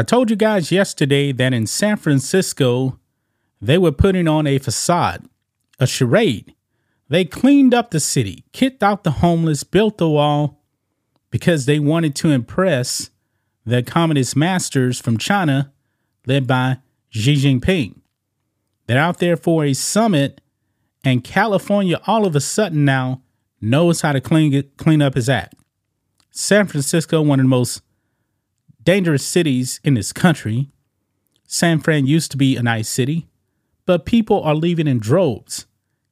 I told you guys yesterday that in San Francisco, they were putting on a facade, a charade. They cleaned up the city, kicked out the homeless, built the wall because they wanted to impress the communist masters from China, led by Xi Jinping. They're out there for a summit, and California all of a sudden now knows how to clean, clean up his act. San Francisco, one of the most dangerous cities in this country. San Fran used to be a nice city, but people are leaving in droves.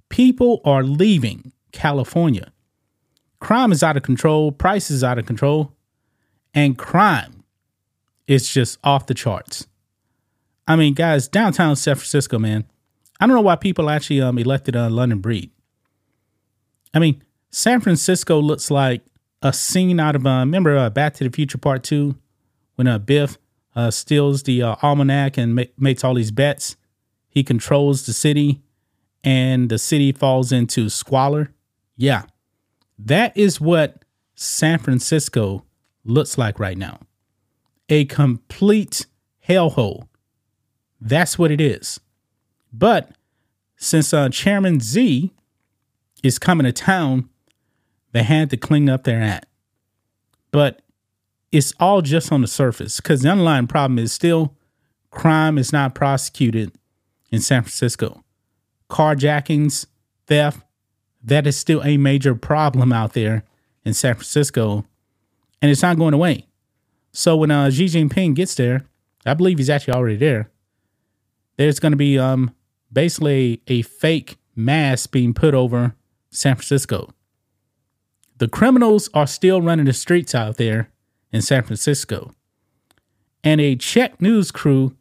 People are leaving California. Crime is out of control, prices out of control, and crime is just off the charts. I mean, guys, downtown San Francisco, man. I don't know why people actually um, elected uh, London Breed. I mean, San Francisco looks like a scene out of uh, remember uh, Back to the Future Part Two when uh, Biff uh, steals the uh, almanac and ma- makes all these bets. He controls the city, and the city falls into squalor. Yeah, that is what San Francisco looks like right now. A complete hellhole. That's what it is. But since uh, Chairman Xi is coming to town, they had to clean up their act. But it's all just on the surface because the underlying problem is still crime is not prosecuted in San Francisco. Carjackings, theft, that is still a major problem out there in San Francisco, and it's not going away. So when uh, Xi Jinping gets there, I believe he's actually already there. There's going to be um, basically a fake mask being put over San Francisco. The criminals are still running the streets out there in San Francisco. And a Czech news crew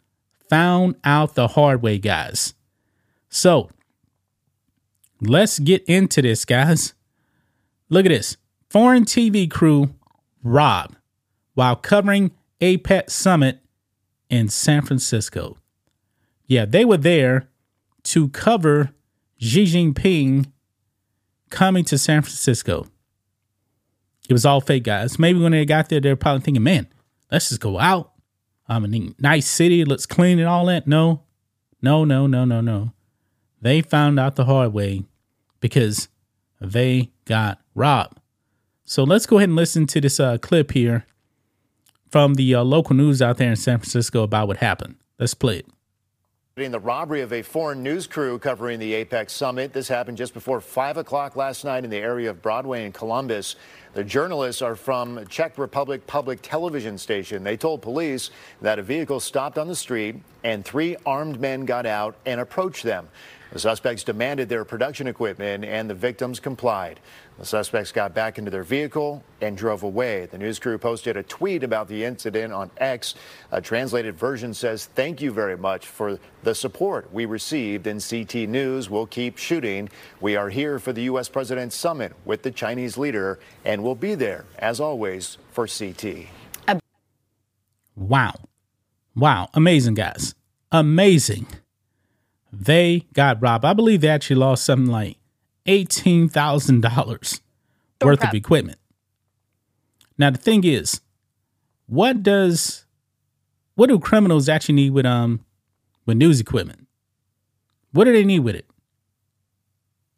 found out the hard way, guys. So let's get into this, guys. Look at this foreign TV crew robbed while covering APEC summit in San Francisco. Yeah, they were there to cover Xi Jinping coming to San Francisco. It was all fake, guys. Maybe when they got there, they're probably thinking, man, let's just go out. I'm a nice city. Let's clean it all that. No, no, no, no, no, no. They found out the hard way because they got robbed. So let's go ahead and listen to this uh, clip here from the uh, local news out there in San Francisco about what happened. Let's play it. The robbery of a foreign news crew covering the APEC summit. This happened just before 5 o'clock last night in the area of Broadway in Columbus. The journalists are from Czech Republic Public Television Station. They told police that a vehicle stopped on the street and three armed men got out and approached them. The suspects demanded their production equipment and the victims complied. The suspects got back into their vehicle and drove away. The news crew posted a tweet about the incident on X. A translated version says, Thank you very much for the support we received in CT News. We'll keep shooting. We are here for the U.S. President's summit with the Chinese leader and we'll be there, as always, for CT. Wow. Wow. Amazing, guys. Amazing. They got robbed. I believe they actually lost something like $18,000 worth of equipment. Now the thing is, what does what do criminals actually need with um with news equipment? What do they need with it?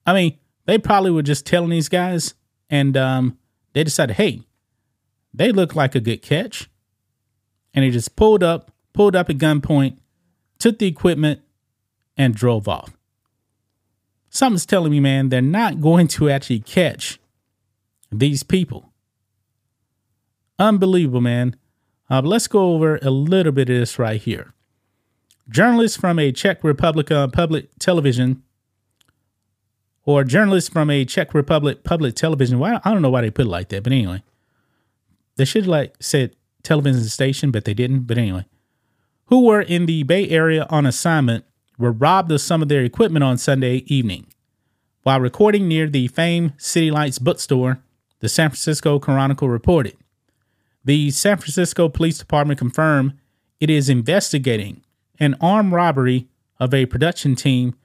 I mean, they probably were just telling these guys and um they decided, "Hey, they look like a good catch." And they just pulled up, pulled up at gunpoint, took the equipment and drove off something's telling me, man, they're not going to actually catch these people. Unbelievable, man. Uh, let's go over a little bit of this right here. Journalists from a Czech Republic uh, public television, or journalists from a Czech Republic public television. Well, I don't know why they put it like that, but anyway, they should like said television station, but they didn't. But anyway, who were in the Bay Area on assignment were robbed of some of their equipment on Sunday evening. While recording near the famed City Lights bookstore, the San Francisco Chronicle reported. The San Francisco Police Department confirmed it is investigating an armed robbery of a production team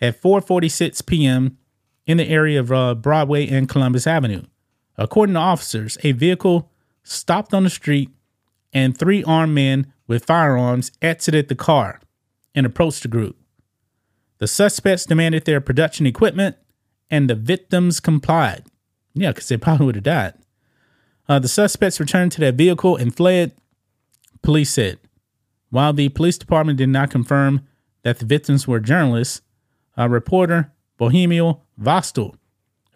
at 4:46 p.m. in the area of uh, Broadway and Columbus Avenue. According to officers, a vehicle stopped on the street and three armed men with firearms exited the car and approached the group. The suspects demanded their production equipment, and the victims complied. Yeah, because they probably would have died. Uh, the suspects returned to their vehicle and fled, police said. While the police department did not confirm that the victims were journalists, a reporter, Bohumil Vostal,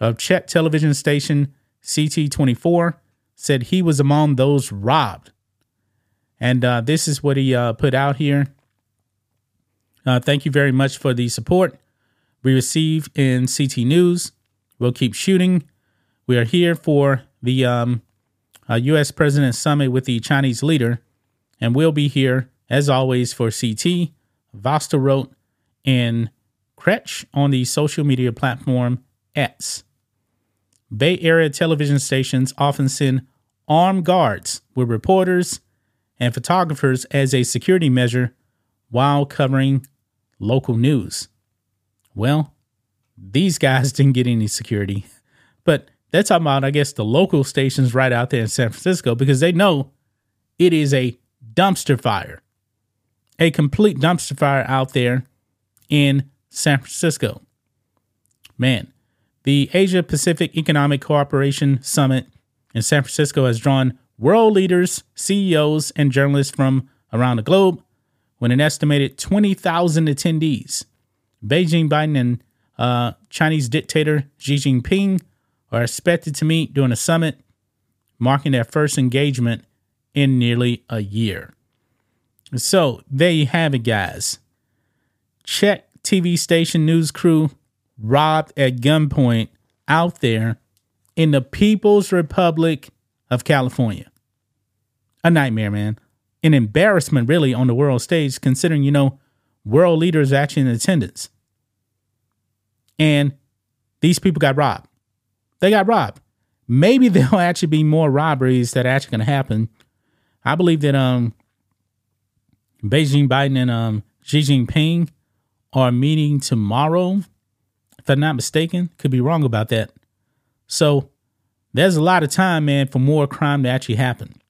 of Czech television station CT24, said he was among those robbed. And uh, this is what he uh, put out here. Uh, thank you very much for the support we receive in CT News. We'll keep shooting. We are here for the um, U.S. Uh, President Summit with the Chinese leader, and we'll be here, as always, for CT, Vostal wrote, and Kretsch on the social media platform X. Bay Area television stations often send armed guards with reporters and photographers as a security measure while covering local news. Well, these guys didn't get any security, but they're talking about, I guess, the local stations right out there in San Francisco because they know it is a dumpster fire, a complete dumpster fire out there in San Francisco. Man, the Asia Pacific Economic Cooperation Summit in San Francisco has drawn world leaders, CEOs, and journalists from around the globe with an estimated 20,000 attendees. Beijing Biden and uh, Chinese dictator Xi Jinping are expected to meet during a summit, marking their first engagement in nearly a year. So there you have it, guys. Czech TV station news crew robbed at gunpoint out there in the People's Republic of California. A nightmare, man. An embarrassment, really, on the world stage, considering, you know, world leaders actually in attendance. And these people got robbed. They got robbed. Maybe there'll actually be more robberies that are actually going to happen. I believe that um, Beijing Biden and um, Xi Jinping are meeting tomorrow, if I'm not mistaken. Could be wrong about that. So there's a lot of time, man, for more crime to actually happen.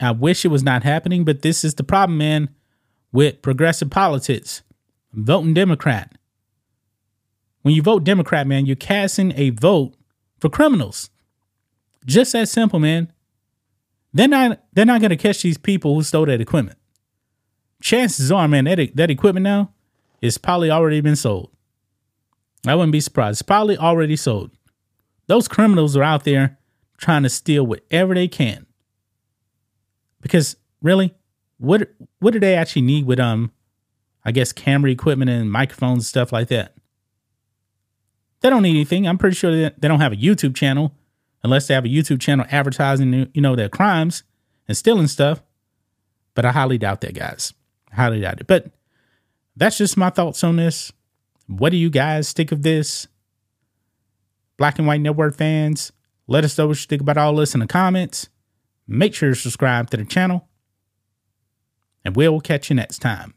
I wish it was not happening, but this is the problem, man, with progressive politics. Voting Democrat. When you vote Democrat, man, you're casting a vote for criminals. Just that simple, man. They're not they're not gonna catch these people who stole that equipment. Chances are, man, that that equipment now is probably already been sold. I wouldn't be surprised. It's probably already sold. Those criminals are out there trying to steal whatever they can. Because really, what what do they actually need with um I guess camera equipment and microphones stuff like that? They don't need anything. I'm pretty sure they don't have a YouTube channel unless they have a YouTube channel advertising, you know, their crimes and stealing stuff. But I highly doubt that, guys. I highly doubt it. But that's just my thoughts on this. What do you guys think of this? Black and White Network fans, let us know what you think about all this in the comments. Make sure to subscribe to the channel, and we'll catch you next time.